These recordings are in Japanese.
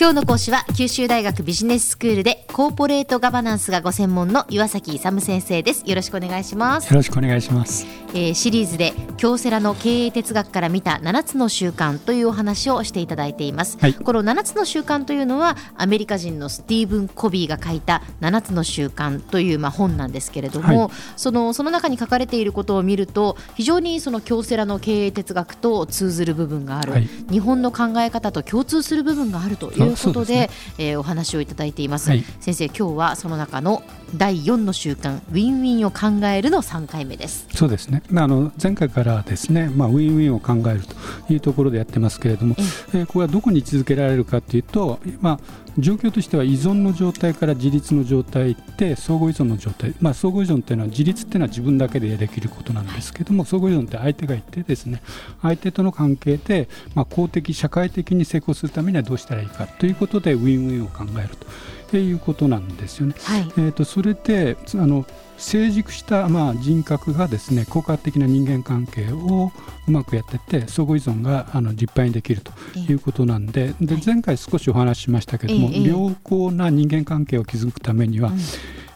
今日の講師は九州大学ビジネススクールでコーポレートガバナンスがご専門の岩崎勇先生です。よろしくお願いします。よろしくお願いします、えー、シリーズで京セラの経営哲学から見た7つの習慣というお話をしていただいています、はい、この7つの習慣というのはアメリカ人のスティーブン・コビーが書いた7つの習慣というまあ本なんですけれども、はい、そのその中に書かれていることを見ると非常にその京セラの経営哲学と通ずる部分がある、はい、日本の考え方と共通する部分があるといういうことでで、ね、えー、お話をいただいています、はい、先生今日はその中の第4の習慣ウィンウィンを考えるの3回目です。そうですね、まあ、あの前回からですね、まあ、ウィンウィンを考えるというところでやってますけれども、えー、これはどこに位置づけられるかというと、まあ、状況としては依存の状態から自立の状態って相互依存の状態、まあ、相互依存っていうのは自立っていうのは自分だけでできることなんですけども相互依存って相手がいてですね相手との関係で、まあ、公的社会的に成功するためにはどうしたらいいかということでウィンウィンを考えると。っていうことなんですよね。はい、えーと、それであの成熟した、まあ、人格がですね効果的な人間関係をうまくやってて相互依存があの立派にできるということなんでで前回少しお話ししましたけども、良好な人間関係を築くためには、うん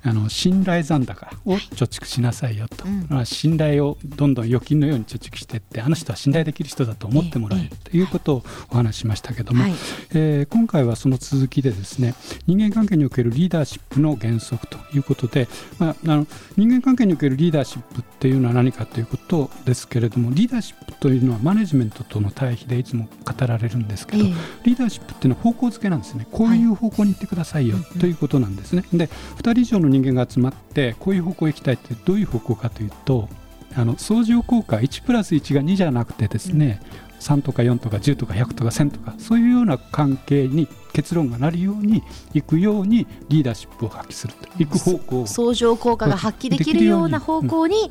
あの信頼残高を貯蓄しなさいよと、はい、信頼をどんどん預金のように貯蓄していってあの人は信頼できる人だと思ってもらえるということをお話ししましたけども、はい、えー、今回はその続きでですね人間関係におけるリーダーシップの原則ということで、まあ、あの人間関係におけるリーダーシップっていうのは何かということですけれどもリーダーシップというのはマネジメントとの対比でいつも語られるんですけど、えー、リーダーシップっていうのは方向づけなんですね。こういう方向に行ってくださいよ、ということなんですね。で2人以上の人間が集まってこういう方向へ行きたいってどういう方向かというとあの相乗効果1プラス1が2じゃなくてですね、うん、3とか4とか10とか100とか1000とかそういうような関係に結論がなるようにいくようにリーダーシップを発揮すると。いく方向相乗効果が発揮できるような方向に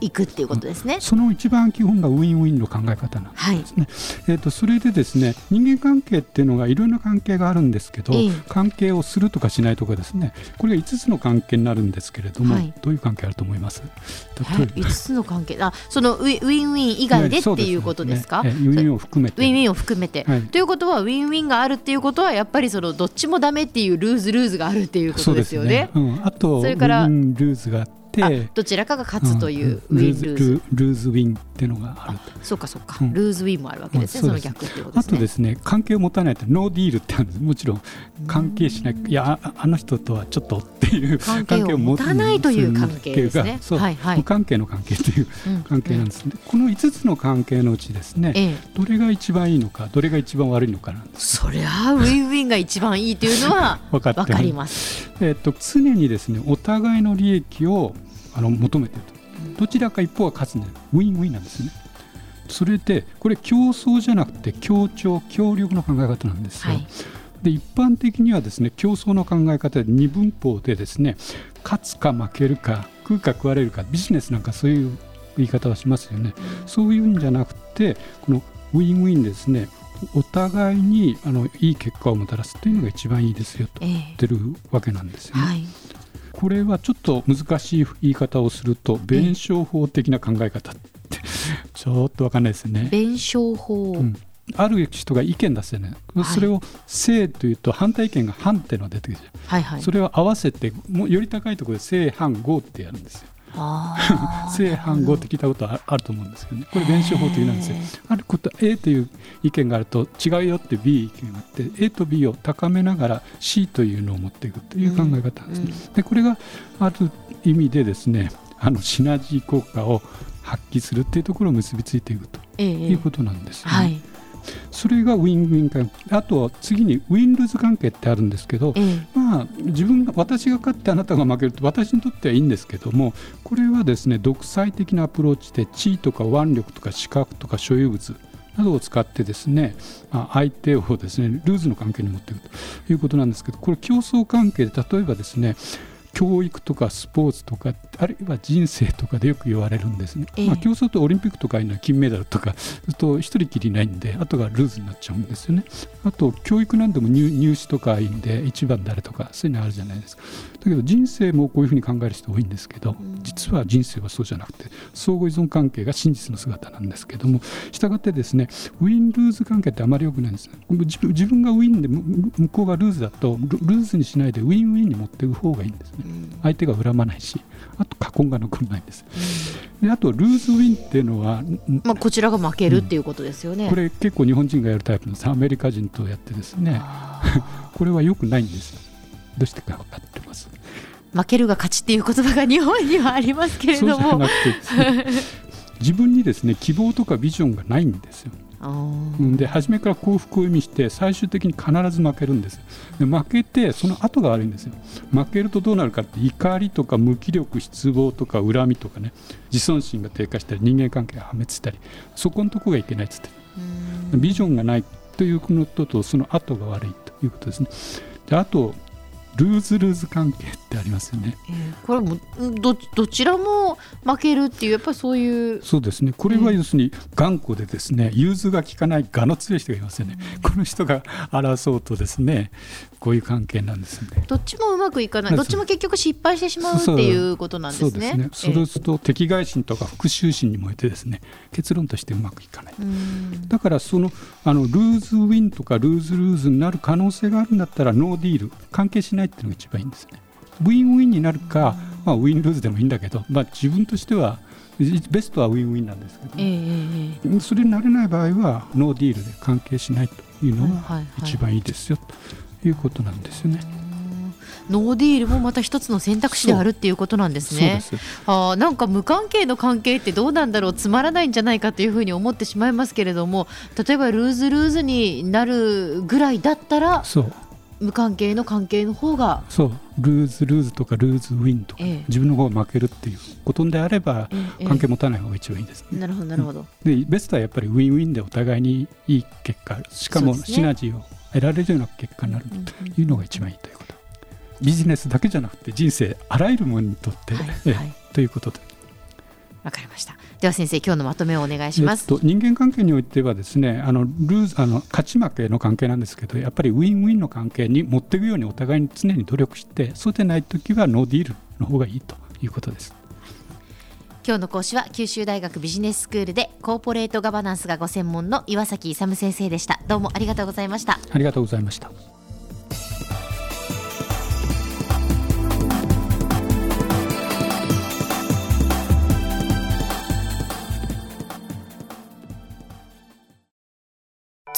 いくっていうことですね、うん、その一番基本がウィンウィンの考え方なんですね、はい、えーと、それでですね人間関係っていうのがいろんな関係があるんですけど、えー、関係をするとかしないとかですねこれが5つの関係になるんですけれども、はい、どういう関係あると思います？例えば、5つの関係。あそのウィンウィン以外でっていうことですか、ね、ウィンウィンを含めて。ウィンウィンを含めて、はい、ということはウィンウィンがあるっていうことはやっぱりそのどっちもダメっていうルーズルーズがあるっていうことですよね。ね。うん、あとそれからルーズがあてどちらかが勝つというウィンルーズ、ルーズ。ウィンっていうのがある。そうかそうか、ルーズウィンもあるわけですね、その逆ってことですね。あとですね関係を持たないとノーディールってあるんです。もちろん関係しない。いやあの人とはちょっとっていう関係を持たないという関係ですね。はいはい、無関係の関係という関係なんです、ね。この5つの関係のうちですね、どれが一番いいのかどれが一番悪いのかなんです。そりゃウィンウィンが一番いいというのは 分かります。えっと常にですねお互いの利益をあの求めていると。どちらか一方が勝つんでウィンウィンなんですね。それでこれ競争じゃなくて協調協力の考え方なんですよ、はい、で一般的にはですね競争の考え方で二分法でですね勝つか負けるか食うか食われるかビジネスなんかそういう言い方はしますよね、うん、そういうんじゃなくてこのウィンウィンですねお互いにあのいい結果をもたらすというのが一番いいですよと言ってるわけなんですよね。えーはいこれはちょっと難しい言い方をすると弁証法的な考え方って ちょっと分かんないですね。弁証法、うん。ある人が意見出すよね、はい、それを正というと反対意見が反っていうのが出てくる、はいはい、それを合わせてもより高いところで正反合ってやるんですよ。正反合って聞いたことあると思うんですけどね。これ弁証法的なんですよ。あること A という意見があると違うよって B 意見があって A と B を高めながら C というのを持っていくという考え方なんですね、でこれがある意味でですねあのシナジー効果を発揮するっていうところを結びついていくということなんですね。はいそれがウィンウィン関係。あとは次にウィンルーズ関係ってあるんですけど、まあ、自分が私が勝ってあなたが負けると私にとってはいいんですけどもこれはですね独裁的なアプローチで地位とか腕力とか資格とか所有物などを使ってですね、まあ、相手をですねルーズの関係に持っていくということなんですけどこれ競争関係で例えばですね教育とかスポーツとかあるいは人生とかでよく言われるんですね、えまあ、競争とオリンピックとかいうのは金メダルとか すると一人きりないんであとがルーズになっちゃうんですよね。あと教育なんでも入入試とかいいんで一番誰とかそういうのあるじゃないですか。だけど人生もこういうふうに考える人多いんですけど実は人生はそうじゃなくて相互依存関係が真実の姿なんですけどもしたがってですねウィン・ルーズ関係ってあまり良くないんです自分がウィンで向こうがルーズだとルーズにしないでウィンウィンに持っていく方がいいんです。ね相手が恨まないしあと過根が残らないんです、うん、であとルーズウィンっていうのは、まあ、こちらが負けるっていうことですよね、うん、これ結構日本人がやるタイプのアメリカ人とやってですね。これはよくないんです。どうしてか分かってます。負けるが勝ちっていう言葉が日本にはありますけれども。自分にですね希望とかビジョンがないんですよで初めから幸福を意味して最終的に必ず負けるんです。で負けてその後が悪いんですよ。負けるとどうなるかって怒りとか無気力失望とか恨みとかね。自尊心が低下したり人間関係が破滅したりそこのとこがいけないっつって。ビジョンがないということとその後が悪いということですね。であとルーズルーズ関係ってありますよね。えー、これもどどちらも負けるっていうやっぱりそういうそうですね。これは要するに頑固でですね融通が利かない我の強い人がいますよね、うん、この人が争うとですねこういう関係なんですね。どっちもうまくいかない。どっちも結局失敗してしまうっていうことなんですね。そうです。ねそうす。ると敵愾心とか復讐心に燃えてですね結論としてうまくいかない。だからそのあのルーズウィンとかルーズルーズになる可能性があるんだったらノーディール。関係しないっていうのが一番いいんですね。ウィンウィンになるか、まあ、ウィンルーズでもいいんだけど、まあ、自分としてはベストはウィンウィンなんですけど、えー、それになれない場合はノーディールで関係しないというのが一番いいですよということなんですよね。ノーディールもまた一つの選択肢であるっていうことなんですね。あなんか無関係の関係ってどうなんだろうつまらないんじゃないかというふうに思ってしまいますけれども例えばルーズルーズになるぐらいだったら無関係の関係の方がそうルーズルーズとかルーズウィンとか、ええ、自分の方が負けるっていうことであれば、え、関係持たない方が一番いいです、ね、なるほどなるほど、でベストはやっぱりウィンウィンでお互いにいい結果しかもシナジーを得られるような結果になるというのが一番いいということ、ビジネスだけじゃなくて人生あらゆるものにとって、はいはい、ということでわかりました。では先生今日のまとめをお願いします。えっと、人間関係においてはですね、あの lose あの勝ち負けの関係なんですけど、やっぱりウィンウィンの関係に持っていくようにお互いに常に努力して、そうでない時は no deal の方がいいということです。今日の講師は九州大学ビジネススクールでコーポレートガバナンスがご専門の岩崎勇先生でした。どうもありがとうございました。ありがとうございました。